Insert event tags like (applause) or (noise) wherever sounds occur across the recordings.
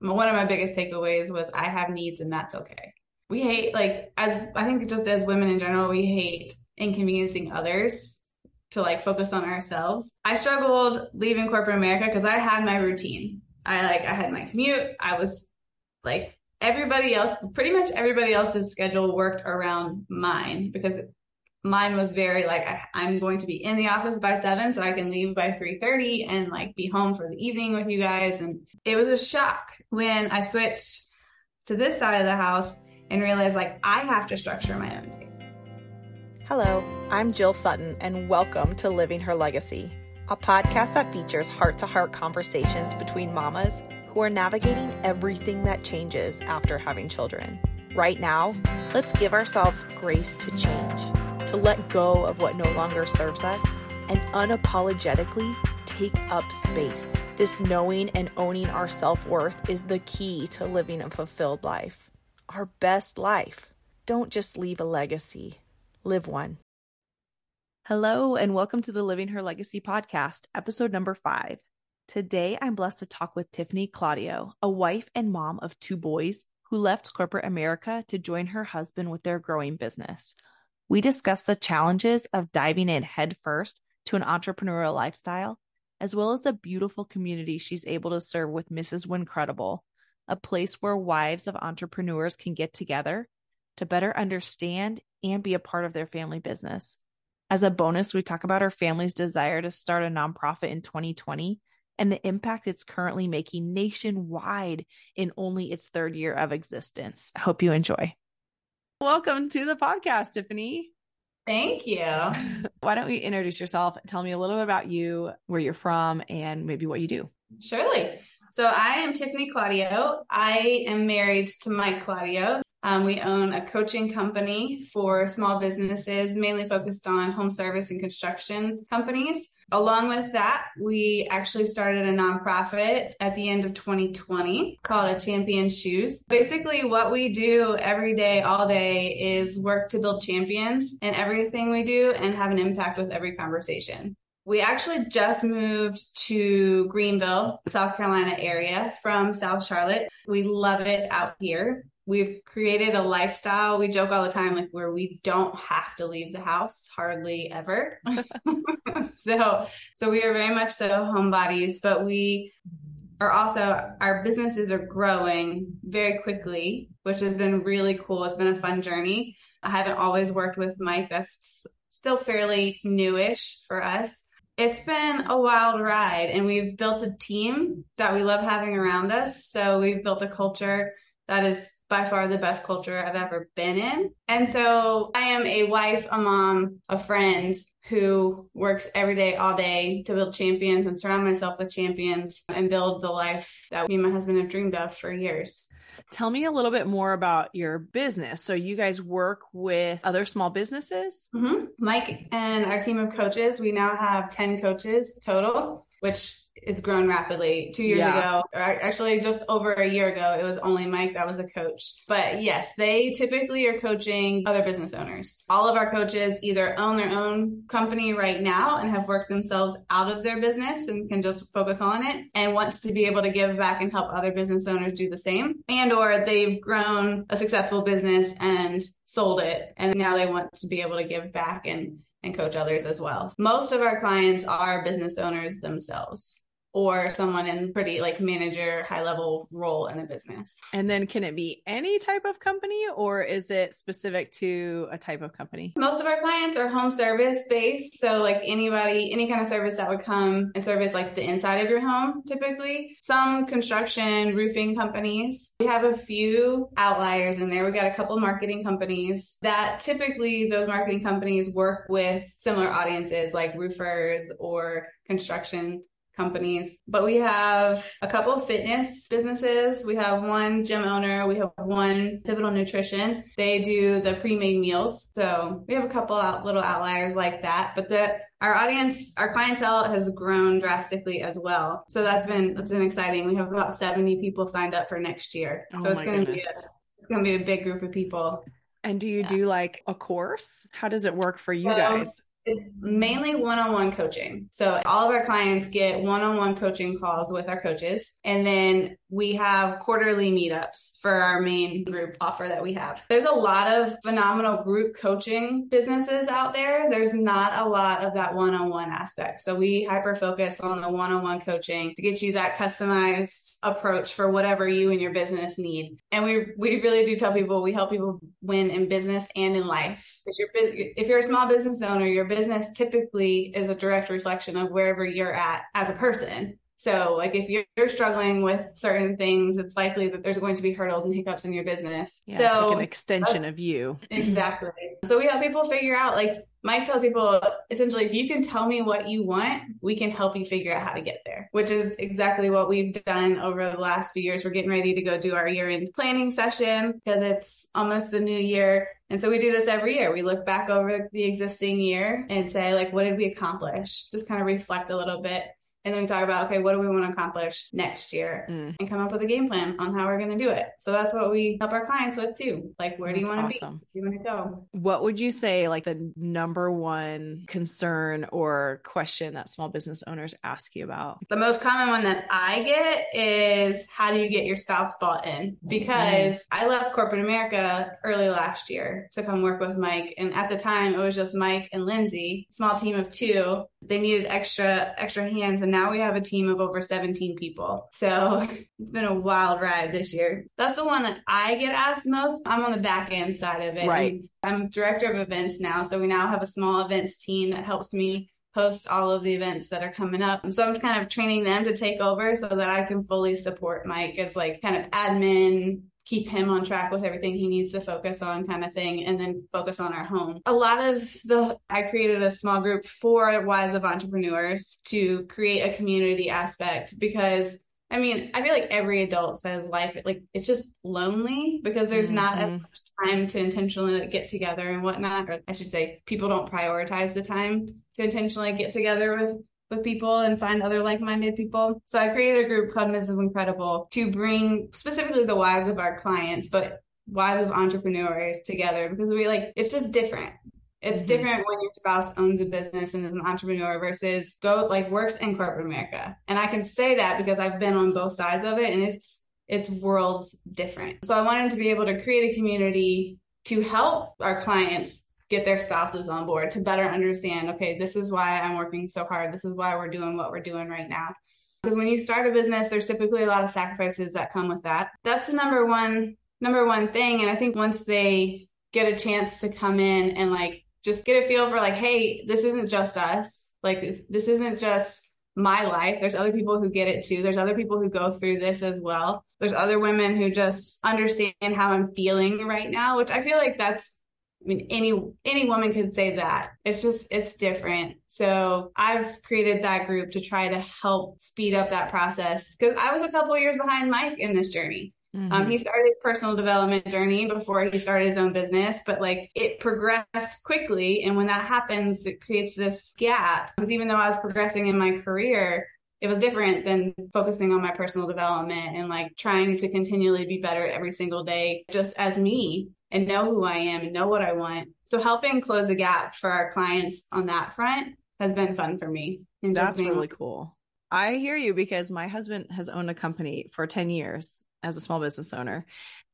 One of my biggest takeaways was I have needs and that's okay. We hate, like, as I think just as women in general, we hate inconveniencing others to like focus on ourselves. I struggled leaving corporate America because I had my routine. I like, I had my commute. I was like, everybody else, pretty much everybody else's schedule worked around mine because mine was very like I, am going to be in the office by seven so i can leave by 3.30 and like be home for the evening with you guys. And it was a shock when i switched to this side of the house and realized like i have to structure my own day. Hello i'm jill sutton and welcome to living her legacy a podcast that features heart-to-heart conversations between mamas who are navigating everything that changes after having children. Right now let's give ourselves grace to change let go of what no longer serves us and unapologetically take up space. This knowing and owning our self worth is the key to living a fulfilled life. Our best life. Don't just leave a legacy, live one. Hello, and welcome to the Living Her Legacy podcast, episode number five. Today, I'm blessed to talk with Tiffany Claudio, a wife and mom of two boys who left corporate America to join her husband with their growing business. We discuss the challenges of diving in headfirst to an entrepreneurial lifestyle, as well as the beautiful community she's able to serve with Mrs. Wincredible, a place where wives of entrepreneurs can get together to better understand and be a part of their family business. As a bonus, we talk about our family's desire to start a nonprofit in 2020 and the impact it's currently making nationwide in only its third year of existence. I hope you enjoy. Welcome to the podcast, Tiffany. Thank you. (laughs) Why don't you introduce yourself? Tell me a little bit about you, where you're from, and maybe what you do. Surely. So, I am Tiffany Claudio. I am married to Mike Claudio. Um, we own a coaching company for small businesses, mainly focused on home service and construction companies. Along with that, we actually started a nonprofit at the end of 2020 called A Champion's Shoes. Basically, what we do every day, all day is work to build champions in everything we do and have an impact with every conversation. We actually just moved to Greenville, South Carolina area from South Charlotte. We love it out here we've created a lifestyle. We joke all the time, like where we don't have to leave the house hardly ever. (laughs) so, so we are very much so homebodies, but we are also, our businesses are growing very quickly, which has been really cool. It's been a fun journey. I haven't always worked with Mike. That's still fairly newish for us. It's been a wild ride and we've built a team that we love having around us. So we've built a culture that is by far the best culture I've ever been in. And so I am a wife, a mom, a friend who works every day, all day to build champions and surround myself with champions and build the life that me and my husband have dreamed of for years. Tell me a little bit more about your business. So, you guys work with other small businesses? Mm-hmm. Mike and our team of coaches, we now have 10 coaches total, which it's grown rapidly. Two years yeah. ago, or actually just over a year ago, it was only Mike that was a coach. But yes, they typically are coaching other business owners. All of our coaches either own their own company right now and have worked themselves out of their business and can just focus on it and wants to be able to give back and help other business owners do the same. And or they've grown a successful business and sold it and now they want to be able to give back and and coach others as well. Most of our clients are business owners themselves or someone in pretty like manager high level role in a business. And then can it be any type of company or is it specific to a type of company? Most of our clients are home service based. So like anybody, any kind of service that would come and service like the inside of your home typically. Some construction, roofing companies. We have a few outliers in there. We got a couple marketing companies that typically those marketing companies work with similar audiences like roofers or construction companies. But we have a couple of fitness businesses. We have one gym owner. We have one pivotal nutrition. They do the pre-made meals. So we have a couple out little outliers like that. But the our audience, our clientele has grown drastically as well. So that's been that's been exciting. We have about 70 people signed up for next year. Oh so it's gonna be a, it's gonna be a big group of people. And do you yeah. do like a course? How does it work for you guys? It's mainly one-on-one coaching. So all of our clients get one-on-one coaching calls with our coaches. And then we have quarterly meetups for our main group offer that we have. There's a lot of phenomenal group coaching businesses out there. There's not a lot of that one-on-one aspect. So we hyper focus on the one-on-one coaching to get you that customized approach for whatever you and your business need. And we we really do tell people we help people win in business and in life. If you're if you're a small business owner, your business typically is a direct reflection of wherever you're at as a person. So, like, if you're struggling with certain things, it's likely that there's going to be hurdles and hiccups in your business. Yeah, so, it's like an extension of you. Exactly. So, we help people figure out, like, Mike tells people essentially, if you can tell me what you want, we can help you figure out how to get there, which is exactly what we've done over the last few years. We're getting ready to go do our year end planning session because it's almost the new year. And so we do this every year. We look back over the existing year and say, like, what did we accomplish? Just kind of reflect a little bit and then we talk about, okay, what do we want to accomplish next year mm. and come up with a game plan on how we're going to do it. So that's what we help our clients with too. Like, where do you want to awesome. be? Where do you want to go? What would you say, like, the number one concern or question that small business owners ask you about? The most common one that I get is how do you get your spouse bought in? Because mm. I left corporate America early last year to come work with Mike. And at the time, it was just Mike and Lindsay, small team of two. They needed extra, extra hands and now we have a team of over 17 people. So (laughs) it's been a wild ride this year. That's the one that I get asked most. I'm on the back end side of it. Right. I'm director of events now. So we now have a small events team that helps me host all of the events that are coming up. So I'm kind of training them to take over so that I can fully support Mike as like kind of admin, keep him on track with everything he needs to focus on kind of thing and then focus on our home. A lot of the I created a small group for wives of entrepreneurs to create a community aspect because I mean, I feel like every adult says life like it's just lonely because there's mm-hmm. not enough time to intentionally like, get together and whatnot. Or I should say, people don't prioritize the time to intentionally get together with with people and find other like-minded people. So I created a group called Mrs. Wincredible to bring specifically the wives of our clients, but wives of entrepreneurs together because we like it's just different. It's mm-hmm. different when your spouse owns a business and is an entrepreneur versus go like works in corporate America. And I can say that because I've been on both sides of it and it's it's worlds different. So I wanted to be able to create a community to help our clients get their spouses on board to better understand okay this is why i'm working so hard this is why we're doing what we're doing right now because when you start a business there's typically a lot of sacrifices that come with that that's the number one number one thing and i think once they get a chance to come in and like just get a feel for like hey this isn't just us like this isn't just my life. There's other people who get it too. There's other people who go through this as well. There's other women who just understand how I'm feeling right now, which I feel like that's I mean, any any woman could say that. It's just it's different. So I've created that group to try to help speed up that process because I was a couple years behind Mike in this journey. Um, mm-hmm. Um, he started his personal development journey before he started his own business, but like it progressed quickly. And when that happens, it creates this gap. Because even though I was progressing in my career, it was different than focusing on my personal development and like trying to continually be better every single day, just as me and know who I am and know what I want. So helping close the gap for our clients on that front has been fun for me. And That's really cool. I hear you because my husband has owned a company for 10 years as a small business owner.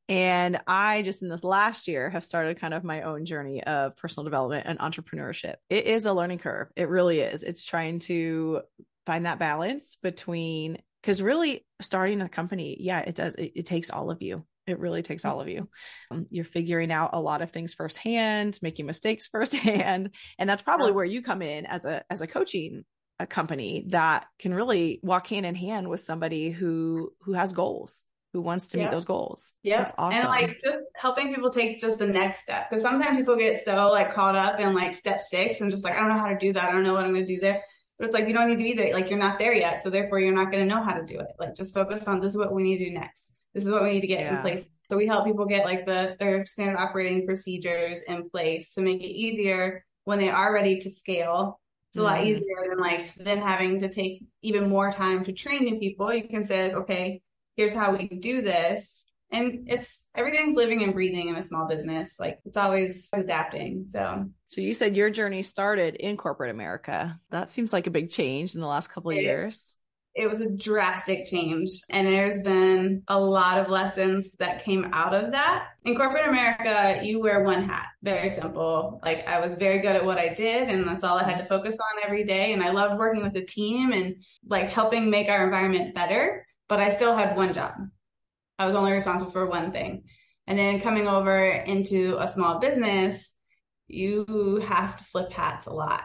And I just in this last year have started kind of my own journey of personal development and entrepreneurship. It is a learning curve. It really is. It's trying to find that balance between, because really starting a company, yeah, it does, it, it takes all of you it really takes all of you. Um, you're figuring out a lot of things firsthand, making mistakes (laughs) firsthand, and that's probably where you come in as a as a coaching a company that can really walk hand in hand with somebody who who has goals, who wants to yeah. meet those goals. Yeah, that's awesome. And like just helping people take just the next step because sometimes people get so like caught up in like step six and just like I don't know how to do that. I don't know what I'm going to do there. But it's like you don't need to be there. Like you're not there yet, so therefore you're not going to know how to do it. Like just focus on this is what we need to do next this is what we need to get yeah. in place. So we help people get like the their standard operating procedures in place to make it easier when they are ready to scale. It's a mm-hmm. lot easier than like then having to take even more time to train new people. You can say, okay, here's how we do this. And it's everything's living and breathing in a small business. Like it's always adapting. So, so you said your journey started in corporate America. That seems like a big change in the last couple of years it was a drastic change and there's been a lot of lessons that came out of that. In corporate America, you wear one hat. Very simple. Like I was very good at what I did and that's all I had to focus on every day. And I loved working with the team and like helping make our environment better, but I still had one job. I was only responsible for one thing. And then coming over into a small business, you have to flip hats a lot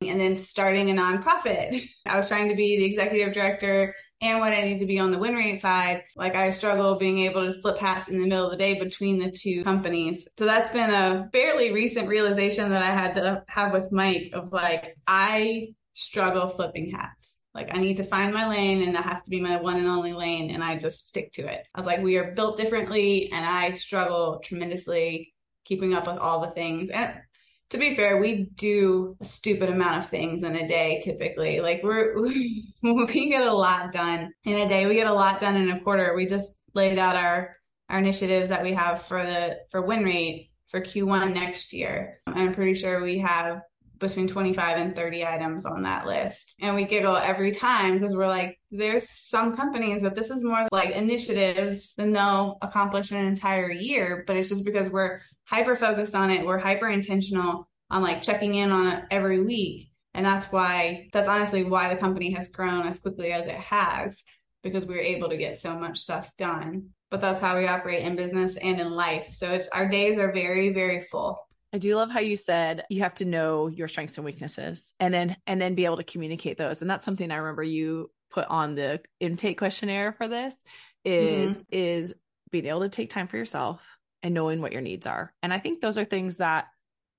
and then starting a nonprofit. (laughs) I was trying to be the executive director and what I need to be on the Winrate side. Like I struggle being able to flip hats in the middle of the day between the two companies. So that's been a fairly recent realization that I had to have with Mike of like, I struggle flipping hats. Like I need to find my lane and that has to be my one and only lane and I just stick to it. I was like, we are built differently and I struggle tremendously keeping up with all the things. And to be fair, we do a stupid amount of things in a day typically. Like we're, (laughs) we, get a lot done in a day. We get a lot done in a quarter. We just laid out our, our initiatives that we have for the, for Winrate for Q1 next year. I'm pretty sure we have between 25 and 30 items on that list. And we giggle every time because we're like, there's some companies that this is more like initiatives than they'll accomplish an entire year, but it's just because we're hyper focused on it. We're hyper intentional on like checking in on it every week. And that's why, that's honestly why the company has grown as quickly as it has because we are able to get so much stuff done. But that's how we operate in business and in life. So it's our days are very, very full. I do love how you said you have to know your strengths and weaknesses and then and then be able to communicate those. And that's something I remember you put on the intake questionnaire for this is mm-hmm. is being able to take time for yourself and knowing what your needs are. And I think those are things that,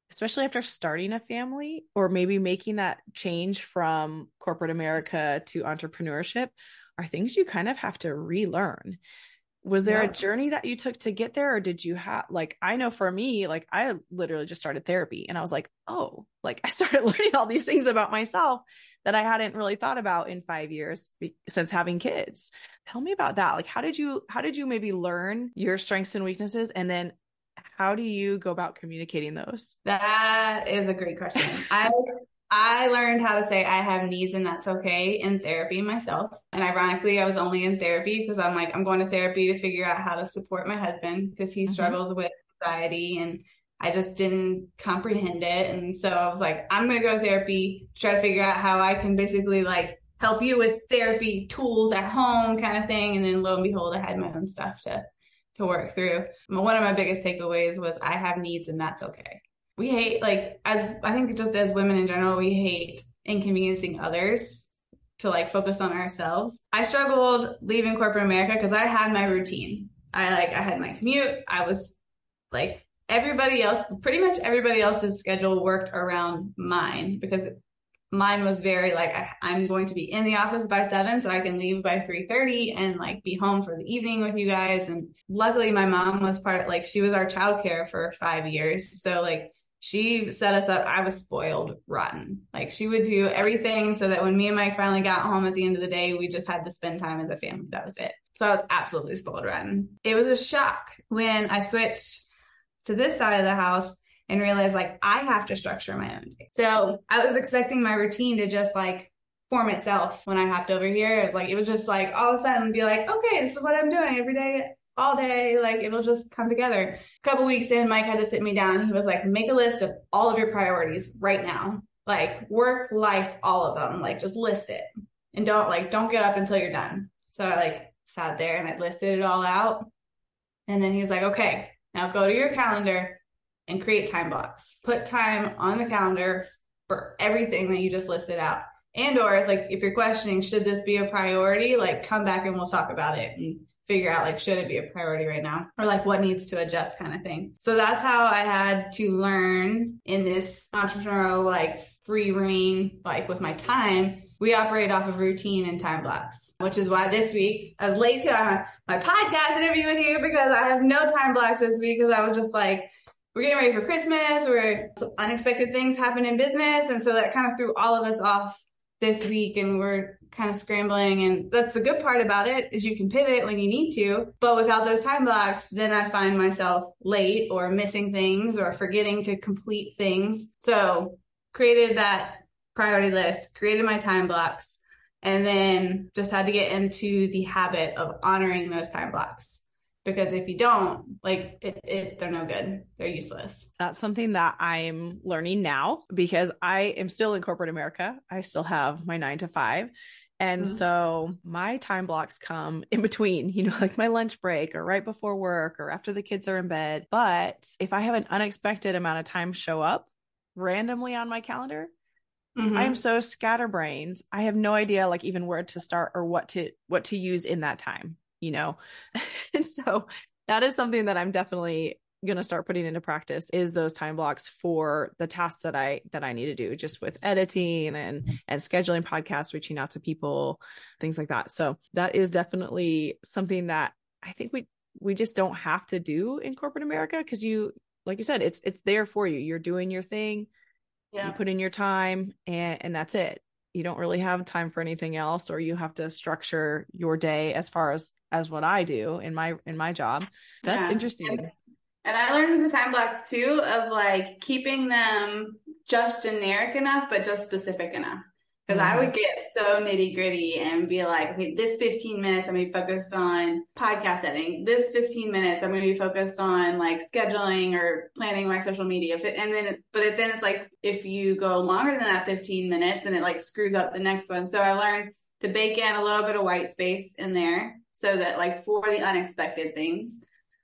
especially after starting a family or maybe making that change from corporate America to entrepreneurship, are things you kind of have to relearn. Was there yeah. a journey that you took to get there, or did you have, like, I know for me, like, I literally just started therapy and I was like, oh, like, (laughs) I started learning all these things about myself that I hadn't really thought about in five years since having kids. Tell me about that. Like, how did you, how did you maybe learn your strengths and weaknesses? And then how do you go about communicating those? That is a great question. I, I learned how to say I have needs and that's okay in therapy myself. And ironically, I was only in therapy because I'm like, I'm going to therapy to figure out how to support my husband because he mm-hmm. struggles with anxiety and I just didn't comprehend it. And so I was like, I'm going to go to therapy, try to figure out how I can basically like help you with therapy tools at home kind of thing. And then lo and behold, I had my own stuff to, to work through. One of my biggest takeaways was I have needs and that's okay. We hate like, as I think just as women in general, we hate inconveniencing others to like focus on ourselves. I struggled leaving corporate America because I had my routine. I like, I had my commute. I was like everybody else, pretty much everybody else's schedule worked around mine because mine was very like I, am going to be in the office by seven so I can leave by three thirty and like be home for the evening with you guys. And luckily, my mom was part of, like she was our childcare for five years, so like she set us up. I was spoiled rotten. Like she would do everything so that when me and Mike finally got home at the end of the day, we just had to spend time as a family. That was it. So I was absolutely spoiled rotten. It was a shock when I switched to this side of the house and realized like I have to structure my own day. So I was expecting my routine to just like form itself when I hopped over here. It was like, it was just like all of a sudden be like, okay, this is what I'm doing every day, all day. Like it'll just come together. A couple weeks in, Mike had to sit me down. He was like, make a list of all of your priorities right now. Like work, life, all of them. Like just list it and don't like, don't get up until you're done. So I like sat there and I listed it all out. And then he was like, okay, now go to your calendar and create time blocks. Put time on the calendar for everything that you just listed out. And or if like if you're questioning should this be a priority, like come back and we'll talk about it and figure out like should it be a priority right now or like what needs to adjust kind of thing. So that's how I had to learn in this entrepreneurial like free reign like with my time we operate off of routine and time blocks, which is why this week I was late to uh, my podcast interview with you because I have no time blocks this week because I was just like, we're getting ready for Christmas, where unexpected things happen in business. And so that kind of threw all of us off this week and we're kind of scrambling. And that's the good part about it is you can pivot when you need to but without those time blocks then i find myself late or missing things or forgetting to complete things. So created that priority list created my time blocks and then just had to get into the habit of honoring those time blocks because if you don't like it, it, they're no good they're useless that's something that i'm learning now because i am still in corporate america i still have my nine to five and mm-hmm. so my time blocks come in between, (laughs) you know, like my lunch break or right before work or after the kids are in bed. But if I have an unexpected amount of time show up randomly on my calendar, mm-hmm. I am so scatterbrained. I have no idea like even where to start or what to what to use in that time you know? (laughs) and so that is something that I'm definitely going to start putting into practice is those time blocks for the tasks that I that I need to do just with editing and and scheduling podcasts reaching out to people things like that. So that is definitely something that I think we we just don't have to do in corporate America cuz you like you said it's it's there for you. You're doing your thing. Yeah. You put in your time and and that's it you don't really have time for anything else or you have to structure your day as far as as what I do in my in my job. That's yeah. interesting. And, I learned the time blocks too of like keeping them just generic enough but just specific enough. Because mm-hmm. I would get so nitty gritty and be like, okay, this 15 minutes I'm gonna be focused on podcast editing. This 15 minutes I'm gonna be focused on like scheduling or planning my social media. And then, but it, then it's like if you go longer than that 15 minutes, and it like screws up the next one. So I learned to bake in a little bit of white space in there so that like for the unexpected things,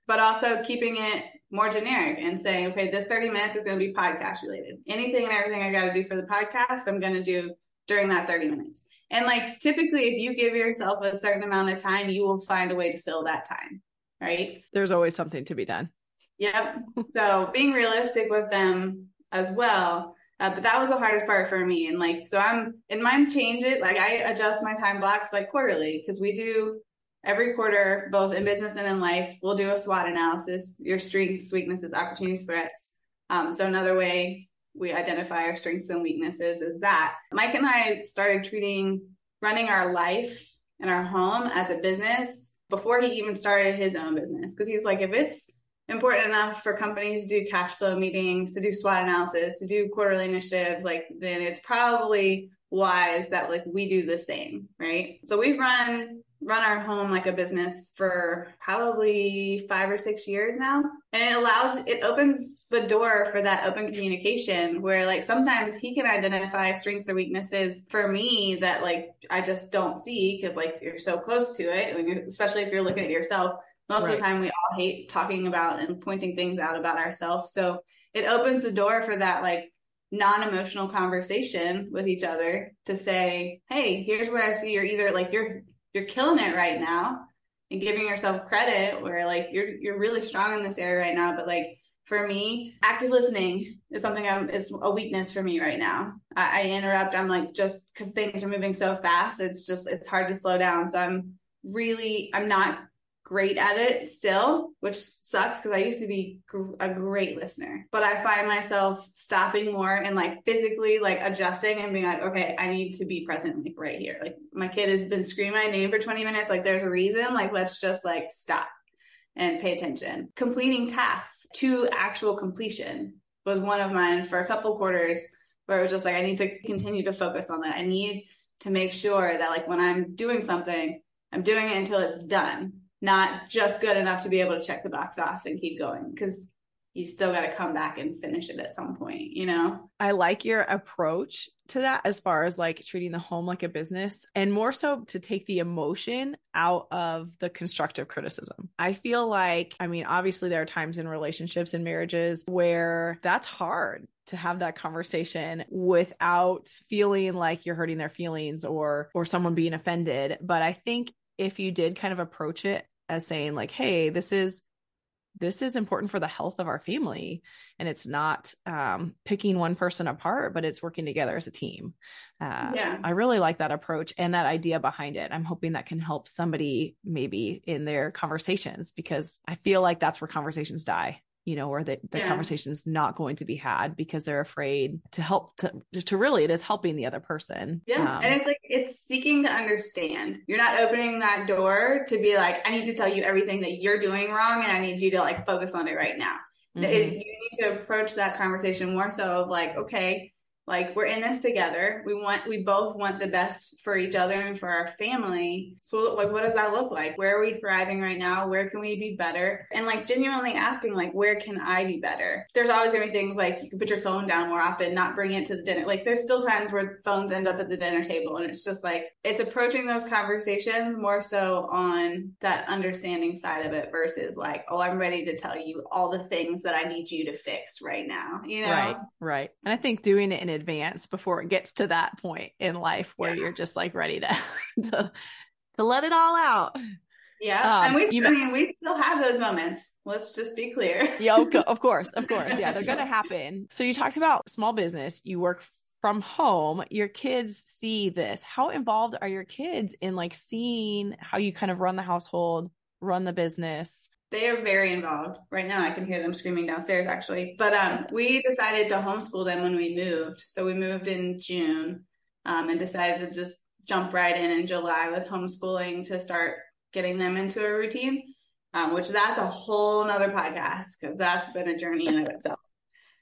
but also keeping it more generic and saying, okay, this 30 minutes is going to be podcast related. Anything and everything I got to do for the podcast, I'm going to do during that 30 minutes. And like typically, if you give yourself a certain amount of time, you will find a way to fill that time, right? There's always something to be done. Yep. so being realistic with them as well. Uh, but that was the hardest part for me. And like, so I'm, and mine change it. Like I adjust my time blocks like quarterly because we do every quarter, both in business and in life, we'll do a SWOT analysis, your strengths, weaknesses, opportunities, threats. Um, so another way we identify our strengths and weaknesses is that Mike and I started treating running our life and our home as a business before he even started his own business. Cause he's like, if it's important enough for companies to do cash flow meetings, to do SWOT analysis, to do quarterly initiatives, like then it's probably wise that like we do the same, right? So we've run run our home like a business for probably five or six years now. And it allows, it opens the door for that open communication where like sometimes he can identify strengths or weaknesses for me that like I just don't see because like you're so close to it, especially if you're looking at yourself. Most right. of the time we all hate talking about and pointing things out about ourselves. So it opens the door for that like non-emotional conversation with each other to say, Hey, here's where I see you're either like you're you're killing it right now and giving yourself credit where like you're you're really strong in this area right now. But like for me active listening is something I'm, is a weakness for me right now. I, I interrupt i'm like just because things are moving so fast it's just it's hard to slow down. So i'm really i'm not great at it still, which sucks because I used to be gr- a great listener. But I find myself stopping more and like physically like adjusting and being like, okay, I need to be present like right here. Like my kid has been screaming my name for 20 minutes. Like there's a reason. Like let's just like stop and pay attention. Completing tasks to actual completion was one of mine for a couple quarters where it was just like, I need to continue to focus on that. I need to make sure that like when I'm doing something, I'm doing it until it's done not just good enough to be able to check the box off and keep going because you still got to come back and finish it at some point, you know? I like your approach to that as far as like treating the home like a business and more so to take the emotion out of the constructive criticism. I feel like, I mean, obviously there are times in relationships and marriages where that's hard to have that conversation without feeling like you're hurting their feelings or or someone being offended but i think if you did kind of approach it as saying like hey this is this is important for the health of our family. And it's not um, picking one person apart but it's working together as a team. Uh, yeah. I really like that approach and that idea behind it. I'm hoping that can help somebody maybe in their conversations because i feel like that's where conversations die you know, or that the yeah. conversation is not going to be had because they're afraid to help to, to really, it is helping the other person. Yeah. Um, and it's like, it's seeking to understand. You're not opening that door to be like, I need to tell you everything that you're doing wrong. And I need you to like focus on it right now. Mm-hmm. It, you need to approach that conversation more so of like, okay, like we're in this together. We want we both want the best for each other and for our family. So like what does that look like? Where are we thriving right now? Where can we be better? And like genuinely asking like where can i be better? There's always gonna be things like you can put your phone down more often not bring it to the dinner. Like there's still times where phones end up at the dinner table and it's just like it's approaching those conversations more so on that understanding side of it versus like oh i'm ready to tell you all the things that i need you to fix right now you know? Right right. And i think doing it in advance before it gets to that point in life where yeah. you're just like ready to, (laughs) to to let it all out. Yeah. Um, and we, you, I mean, we still have those moments. Let's just be clear. yeah. Of course. Of (laughs) course. Yeah. They're going to happen. So you talked about small business. You work from home. Your kids see this. How involved are your kids in like seeing how you kind of run the household, run the business? They are very involved. Right now I can hear them screaming downstairs actually. But um, we decided to homeschool them when we moved. So we moved in June um, and decided to just jump right in in July with homeschooling to start getting them into a routine. Um, which that's a whole nother podcast because that's been a journey in itself.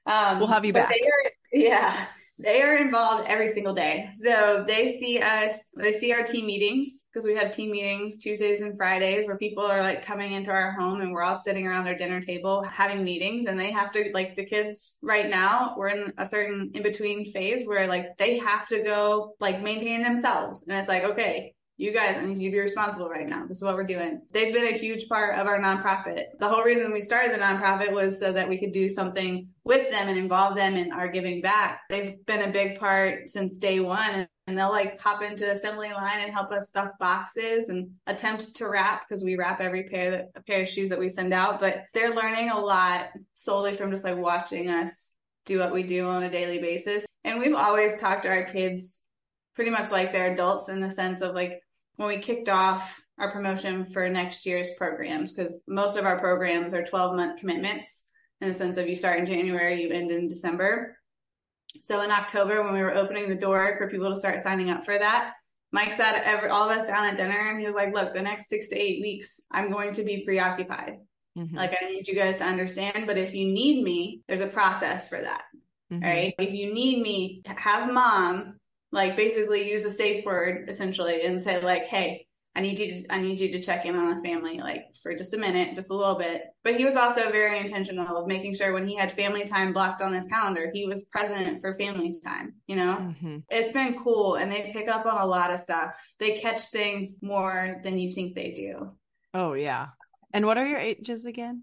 Um, we'll have you back. Are, yeah, they are involved every single day. So they see us, they see our team meetings because we have team meetings Tuesdays and Fridays where people are like coming into our home and we're all sitting around our dinner table having meetings and they have to like the kids right now, we're in a certain in between phase where like they have to go like maintain themselves. And it's like, okay, you guys, I need you to be responsible right now. This is what we're doing. They've been a huge part of our nonprofit. The whole reason we started the nonprofit was so that we could do something with them and involve them in our giving back. They've been a big part since day one and they'll like hop into the assembly line and help us stuff boxes and attempt to wrap because we wrap every pair that pair of shoes that we send out. But they're learning a lot solely from just like watching us do what we do on a daily basis. And we've always talked to our kids pretty much like they're adults in the sense of like when we kicked off our promotion for next year's programs, because most of our programs are 12 month commitments in the sense of you start in January, you end in December. So in October, when we were opening the door for people to start signing up for that, Mike sat every, all of us down at dinner and he was like, look, the next six to eight weeks, I'm going to be preoccupied. Mm-hmm. Like I need you guys to understand, but if you need me, there's a process for that. Mm-hmm. Right. If you need me, have mom like basically use a safe word essentially and say like, Hey, I need you to, I need you to check in on the family, like for just a minute, just a little bit. But he was also very intentional of making sure when he had family time blocked on his calendar, he was present for family time, you know? Mm-hmm. It's been cool and they pick up on a lot of stuff. They catch things more than you think they do. Oh yeah. And what are your ages again?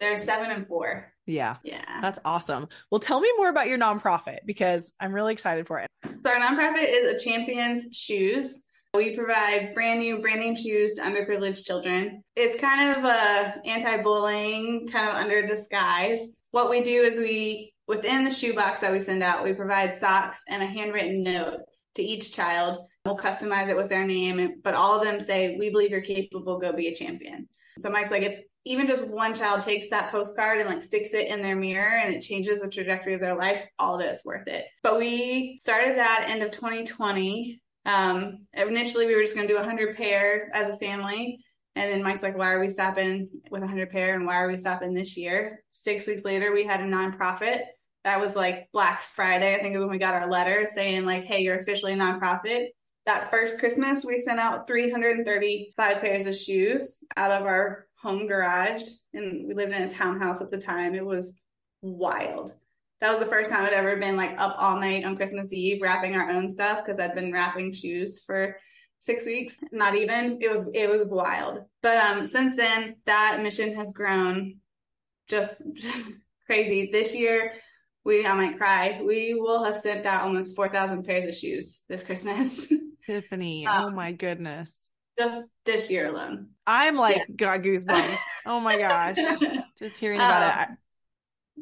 They're seven and four. Yeah. Yeah. That's awesome. Well, tell me more about your nonprofit because I'm really excited for it. So, our nonprofit is a Champion's Shoes. We provide brand new brand name shoes to underprivileged children. It's kind of a anti-bullying, kind of under disguise. What we do is we, within the shoe box that we send out, we provide socks and a handwritten note to each child. We'll customize it with their name, but all of them say, "We believe you're capable. Go be a champion." So Mike's like, if even just one child takes that postcard and like sticks it in their mirror and it changes the trajectory of their life, all of it is worth it. But we started that end of 2020. Um, initially we were just going to do 100 pairs as a family. And then Mike's like, why are we stopping with 100 pair and why are we stopping this year? Six weeks later, we had a nonprofit. That was like Black Friday, I think is when we got our letter saying like, hey, you're officially a nonprofit that first Christmas, we sent out 335 pairs of shoes out of our home garage. And we lived in a townhouse at the time. It was wild. That was the first time I'd ever been like up all night on Christmas Eve wrapping our own stuff because I'd been wrapping shoes for six weeks. Not even. It was it was wild. But um since then that mission has grown just, just (laughs) crazy. This year we I might cry. We will have sent out almost four thousand pairs of shoes this Christmas. (laughs) Tiffany. Um, oh my goodness. Just this year alone. I'm like yeah. got goosebumps. oh my gosh. (laughs) Just hearing about um, it.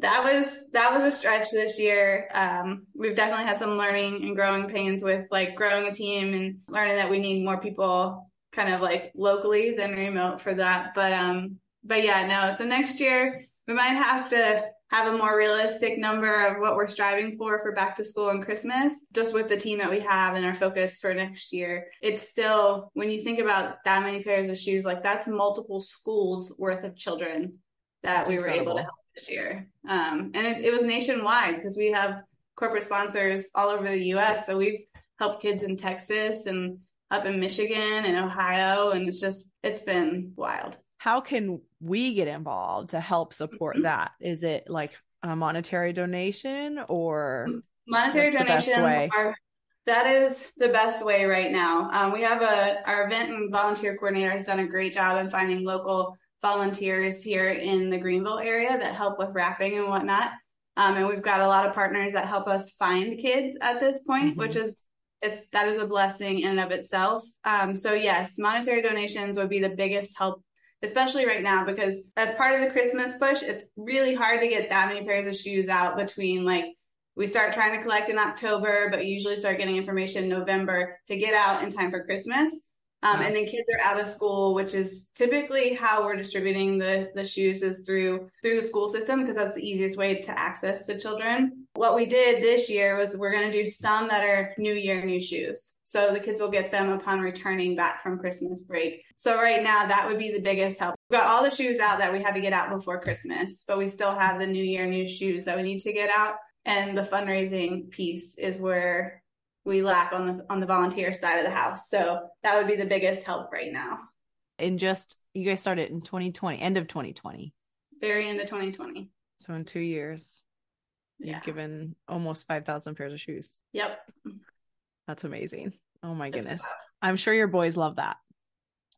That was that was a stretch this year. Um, we've definitely had some learning and growing pains with like growing a team and learning that we need more people kind of like locally than remote for that. But um, but yeah, no. So next year we might have to have a more realistic number of what we're striving for for back to school and Christmas, just with the team that we have and our focus for next year. It's still, when you think about that many pairs of shoes, like that's multiple schools worth of children that that's we incredible. were able to help this year. Um, and it, it was nationwide because we have corporate sponsors all over the US. So we've helped kids in Texas and up in Michigan and Ohio. And it's just, it's been wild how can we get involved to help support mm-hmm. that? Is it like a monetary donation or monetary donation? Are, that is the best way right now. Um, we have a our event and volunteer coordinator has done a great job in finding local volunteers here in the Greenville area that help with wrapping and whatnot. Um, and we've got a lot of partners that help us find kids at this point, mm-hmm. which is it's that is a blessing in and of itself. Um, so yes, monetary donations would be the biggest help especially right now because as part of the Christmas push, it's really hard to get that many pairs of shoes out between like we start trying to collect in October, but usually start getting information in November to get out in time for Christmas. Um, and then kids are out of school, which is typically how we're distributing the, the shoes is through, through the school system because that's the easiest way to access the children. What we did this year was we're going to do some that are new year, new shoes. So the kids will get them upon returning back from Christmas break. So right now that would be the biggest help. We've got all the shoes out that we had to get out before Christmas, but we still have the new year, new shoes that we need to get out. And the fundraising piece is where we lack on the on the volunteer side of the house. So that would be the biggest help right now. And just you guys started in 2020, end of 2020. Very end of 2020. So in 2 years you've given almost 5,000 pairs of shoes. Yep. That's amazing. Oh my goodness. I'm sure your boys love that.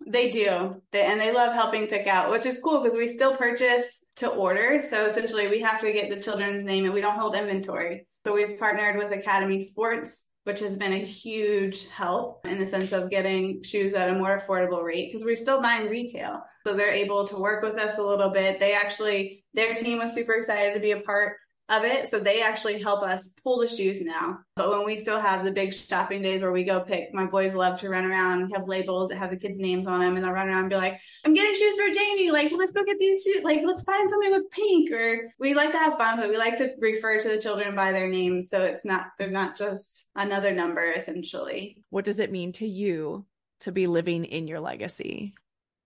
They do. They, and they love helping pick out, which is cool because we still purchase to order. So essentially we have to get the children's name and we don't hold inventory. So we've partnered with Academy Sports which has been a huge help in the sense of getting shoes at a more affordable rate because we're still buying retail. So they're able to work with us a little bit. They actually, their team was super excited to be a part of it. So they actually help us pull the shoes now. But when we still have the big shopping days where we go pick, my boys love to run around and have labels that have the kids' names on them. And they'll run around and be like, I'm getting shoes for Jamie. Like, let's go get these shoes. Like, let's find something with pink. Or we like to have fun, but we like to refer to the children by their names. So it's not, they're not just another number essentially. What does it mean to you to be living in your legacy?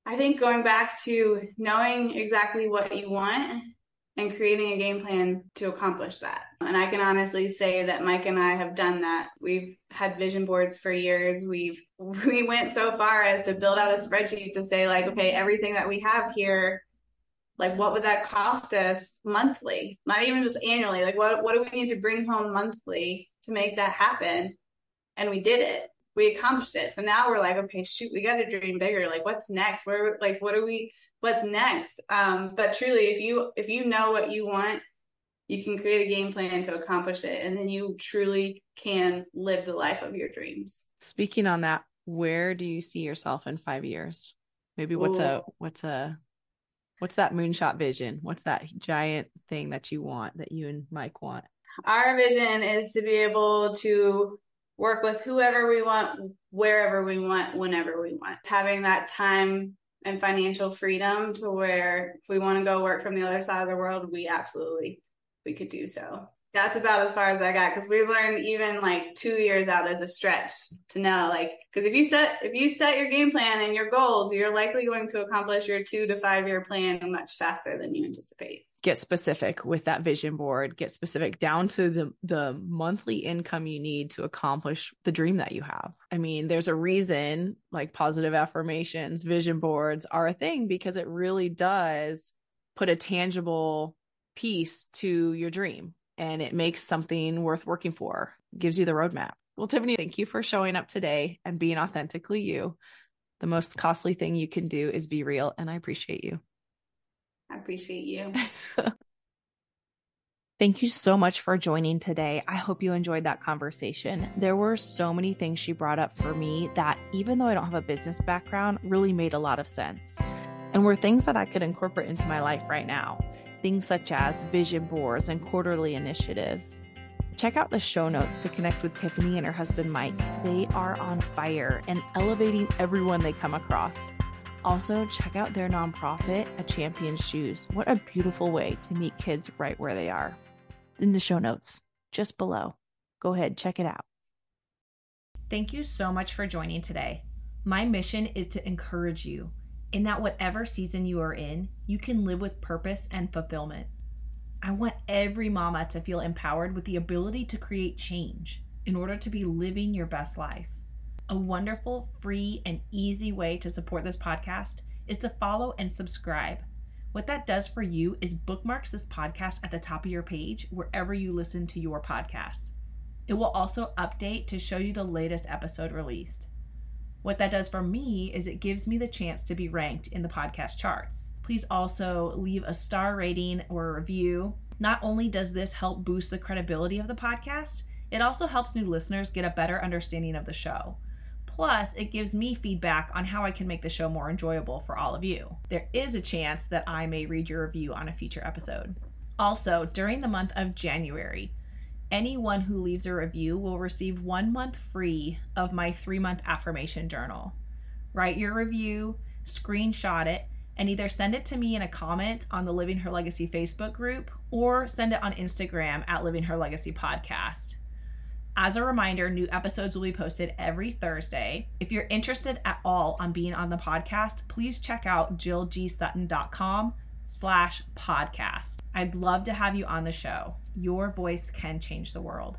I think going back to knowing exactly what you want and creating a game plan to accomplish that. And I can honestly say that Mike and I have done that. We've had vision boards for years. We've, (laughs) we went so far as to build out a spreadsheet to say like, okay, everything that we have here, like what would that cost us monthly? Not even just annually. Like what, what do we need to bring home monthly to make that happen? And we did it. We accomplished it. So now we're like, okay, shoot, we got to dream bigger. Like what's next? Where, like, what are we, what's next. Um, but truly, if you if you know what you want, you can create a game plan to accomplish it, and then you truly can live the life of your dreams. Speaking on that, where do you see yourself in five years? Maybe what's Ooh. a what's a what's that moonshot vision? What's that giant thing that you want that you and Mike want? Our vision is to be able to work with whoever we want, wherever we want, whenever we want. Having that time and financial freedom to where if we want to go work from the other side of the world, we absolutely we could do so. That's about as far as I got because we've learned even like two years out as a stretch to know like because if you set if you set your game plan and your goals, you're likely going to accomplish your two to five year plan much faster than you anticipate. Get specific with that vision board. Get specific down to the the monthly income you need to accomplish the dream that you have. I mean there's a reason like positive affirmations vision boards are a thing because it really does put a tangible piece to your dream and it makes something worth working for gives you the roadmap well tiffany thank you for showing up today and being authentically you the most costly thing you can do is be real and i appreciate you I appreciate you. (laughs) Thank you so much for joining today. I hope you enjoyed that conversation. There were so many things she brought up for me that, even though I don't have a business background, really made a lot of sense and were things that I could incorporate into my life right now. Things such as vision boards and quarterly initiatives. Check out the show notes to connect with Tiffany and her husband Mike. They are on fire and elevating everyone they come across. Also, check out their nonprofit, A Champion's Shoes. What a beautiful way to meet kids right where they are. In the show notes, just below. Go ahead, check it out. Thank you so much for joining today. My mission is to encourage you in that whatever season you are in, you can live with purpose and fulfillment. I want every mama to feel empowered with the ability to create change in order to be living your best life. A wonderful, free, and easy way to support this podcast is to follow and subscribe. What that does for you is bookmarks this podcast at the top of your page wherever you listen to your podcasts. It will also update to show you the latest episode released. What that does for me is it gives me the chance to be ranked in the podcast charts. Please also leave a star rating or a review. Not only does this help boost the credibility of the podcast, it also helps new listeners get a better understanding of the show. Plus, it gives me feedback on how I can make the show more enjoyable for all of you. There is a chance that I may read your review on a future episode. Also, during the month of January, anyone who leaves a review will receive one month free of my three month affirmation journal. Write your review, screenshot it, and either send it to me in a comment on the Living Her Legacy Facebook group or send it on Instagram at Living Her Legacy Podcast. As a reminder, new episodes will be posted every Thursday. If you're interested at all on being on the podcast, please check out jillgsutton.com slash podcast. I'd love to have you on the show. Your voice can change the world.